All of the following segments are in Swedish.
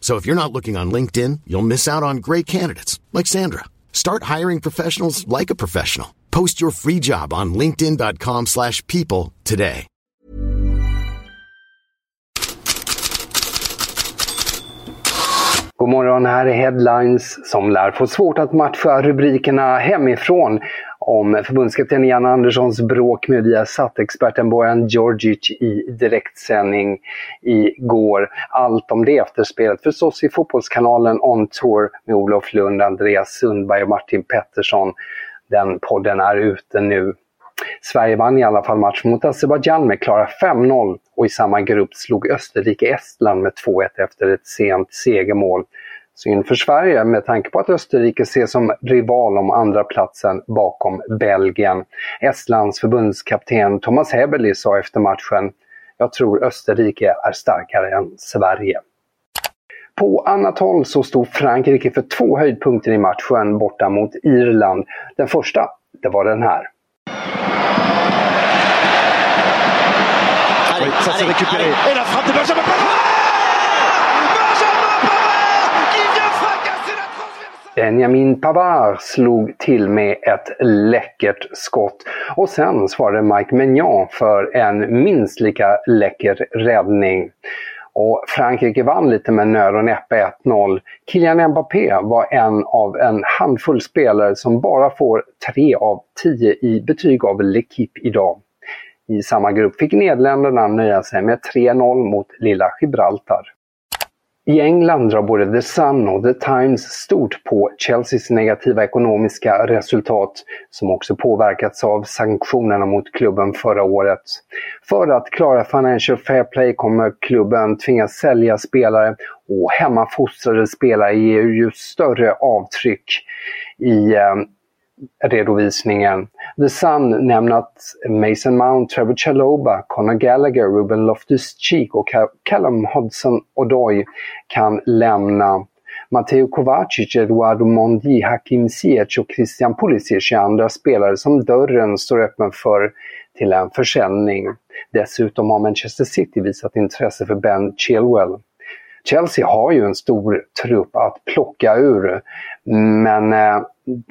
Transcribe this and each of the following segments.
So if you're not looking on LinkedIn, you'll miss out on great candidates like Sandra. Start hiring professionals like a professional. Post your free job on linkedin.com/people today. God morgon, här är Headlines som lär få svårt att matcha rubrikerna hemifrån om förbundskapten Jan Anderssons bråk med Viasat-experten Bojan Djordjic i direktsändning igår. Allt om det efterspelet förstås i Fotbollskanalen On Tour med Olof Lund, Andreas Sundberg och Martin Pettersson. Den podden är ute nu. Sverige vann i alla fall match mot Azerbajdzjan med klara 5-0 och i samma grupp slog Österrike Estland med 2-1 efter ett sent segermål. Synd för Sverige med tanke på att Österrike ses som rival om andra platsen bakom Belgien. Estlands förbundskapten Thomas Heberli sa efter matchen “Jag tror Österrike är starkare än Sverige”. På annat håll så stod Frankrike för två höjdpunkter i matchen borta mot Irland. Den första, det var den här. Allez, ça c'est récupéré. Et la frappe de Benjamin Pavard Benjamin Benjamin Pavard slog till med ett läckert skott. Och sen svarade Mike Maignan för en minst lika läcker räddning. Och Frankrike vann lite med nöd och näppe 1-0. Kylian Mbappé var en av en handfull spelare som bara får 3 av 10 i betyg av L'Equipe idag. I samma grupp fick Nederländerna nöja sig med 3-0 mot lilla Gibraltar. I England drar både The Sun och The Times stort på Chelseas negativa ekonomiska resultat som också påverkats av sanktionerna mot klubben förra året. För att klara Financial Fair Play kommer klubben tvingas sälja spelare och hemmafostrade spelare ger ju större avtryck i eh, redovisningen. The Sun nämner att Mason Mount, Trevor Chaloba, Conor Gallagher, Ruben Loftus-Cheek och Callum Hudson-Odoi kan lämna. Matteo Kovacic, Eduardo Mondi, Hakim Ziyech och Christian Pulisic är andra spelare som dörren står öppen för till en försäljning. Dessutom har Manchester City visat intresse för Ben Chilwell. Chelsea har ju en stor trupp att plocka ur, men eh,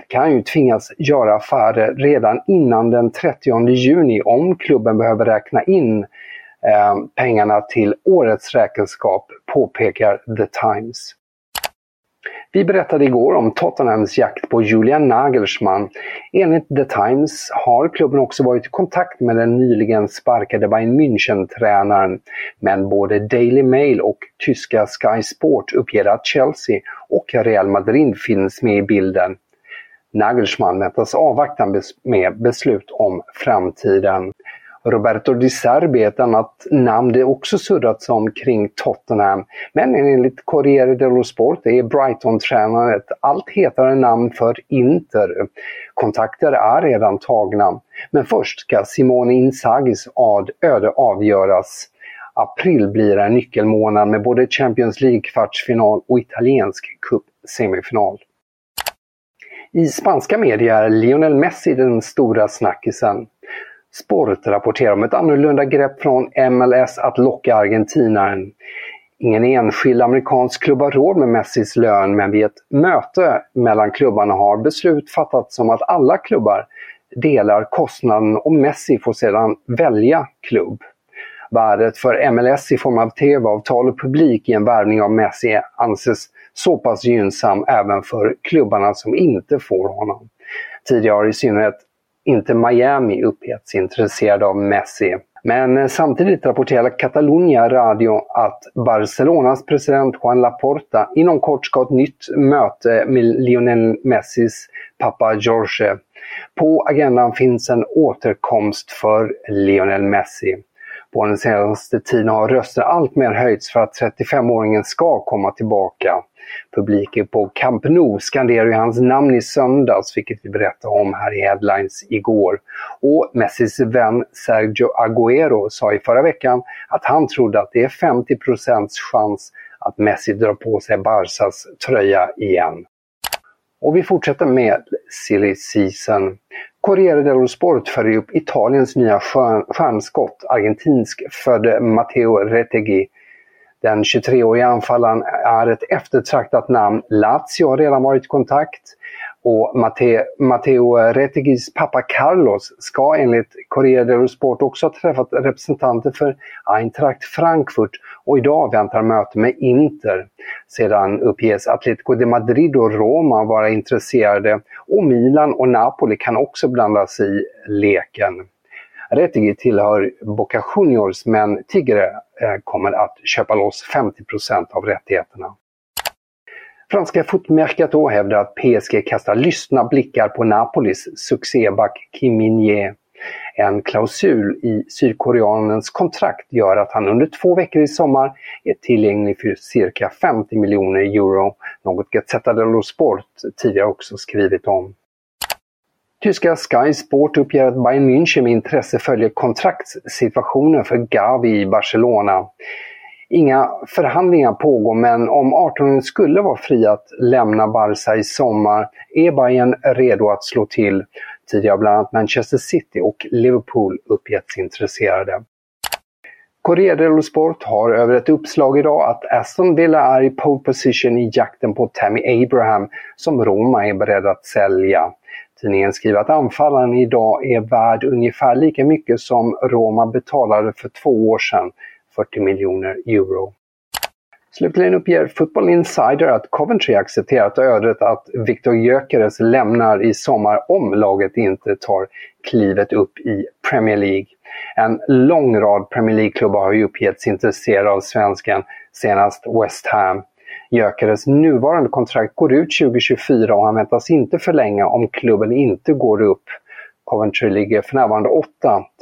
kan ju tvingas göra affärer redan innan den 30 juni om klubben behöver räkna in eh, pengarna till årets räkenskap, påpekar The Times. Vi berättade igår om Tottenhams jakt på Julian Nagelsmann. Enligt The Times har klubben också varit i kontakt med den nyligen sparkade Bayern München-tränaren. Men både Daily Mail och tyska Sky Sport uppger att Chelsea och Real Madrid finns med i bilden. Nagelsmann väntas avvakta med beslut om framtiden. Roberto Di Serbi är ett annat namn det också surrats om kring Tottenham. Men enligt Corriere dello Sport är Brighton-tränaren ett allt hetare namn för Inter. Kontakter är redan tagna. Men först ska Simone Inzagis öde avgöras. April blir en nyckelmånad med både Champions League-kvartsfinal och italiensk cup-semifinal. I spanska medier är Lionel Messi den stora snackisen. Sport rapporterar om ett annorlunda grepp från MLS att locka argentinaren. Ingen enskild amerikansk klubb har råd med Messis lön men vid ett möte mellan klubbarna har beslut fattats om att alla klubbar delar kostnaden och Messi får sedan välja klubb. Värdet för MLS i form av tv-avtal och publik i en värvning av Messi anses så pass gynnsam även för klubbarna som inte får honom. Tidigare har i synnerhet inte Miami uppgetts intresserade av Messi. Men eh, samtidigt rapporterar Catalunya Radio att Barcelonas president Juan Laporta inom kort ska ha ett nytt möte med Lionel Messis pappa Jorge. På agendan finns en återkomst för Lionel Messi. På den senaste tiden har röster alltmer höjts för att 35-åringen ska komma tillbaka. Publiken på Camp Nou skanderade hans namn i söndags, vilket vi berättade om här i Headlines igår. Och Messis vän Sergio Agüero sa i förra veckan att han trodde att det är 50 chans att Messi drar på sig Barsas tröja igen. Och vi fortsätter med Silly Season. Corriere dello Sport följer upp Italiens nya stjärnskott, Argentinskfödde Matteo Retegui. Den 23-årige anfallaren är ett eftertraktat namn. Lazio har redan varit i kontakt och Matteo, Matteo Retegis pappa Carlos ska enligt Corriere dello Sport också ha träffat representanter för Eintracht Frankfurt och idag väntar möte med Inter. Sedan uppges Atletico de Madrid och Roma vara intresserade och Milan och Napoli kan också blandas i leken. Retegi tillhör Boca Juniors men Tigre eh, kommer att köpa loss 50% av rättigheterna. Franska Footmercato hävdar att PSG kastar lystna blickar på Napolis succéback Kim Min-Jae. En klausul i sydkoreanens kontrakt gör att han under två veckor i sommar är tillgänglig för cirka 50 miljoner euro, något Gazzetta dello Sport tidigare också skrivit om. Tyska Sky Sport uppger att Bayern München med intresse följer kontraktssituationen för Gavi i Barcelona. Inga förhandlingar pågår men om 18 skulle vara fri att lämna Barca i sommar är Bayern redo att slå till. Tidigare bland annat Manchester City och Liverpool uppgetts intresserade. Corriere dello Sport har över ett uppslag idag att Aston Villa är i pole position i jakten på Tammy Abraham som Roma är beredd att sälja. Tidningen skriver att anfallaren idag är värd ungefär lika mycket som Roma betalade för två år sedan, 40 miljoner euro. Slutligen uppger Football Insider att Coventry accepterat ödet att Viktor Gyökeres lämnar i sommar om laget inte tar klivet upp i Premier League. En lång rad Premier League-klubbar har ju uppgetts intresserade av svensken, senast West Ham. Gyökeres nuvarande kontrakt går ut 2024 och han väntas inte förlänga om klubben inte går upp. Coventry ligger för närvarande 8,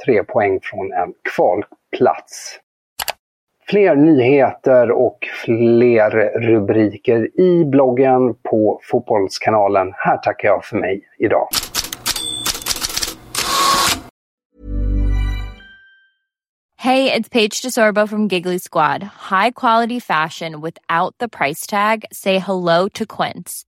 3 poäng från en kvalplats. Fler nyheter och fler rubriker i bloggen på Fotbollskanalen. Här tackar jag för mig idag. Hej, det är Paige DeSorbo från Giggly Squad. High quality fashion without the price tag. Say hello to Quince.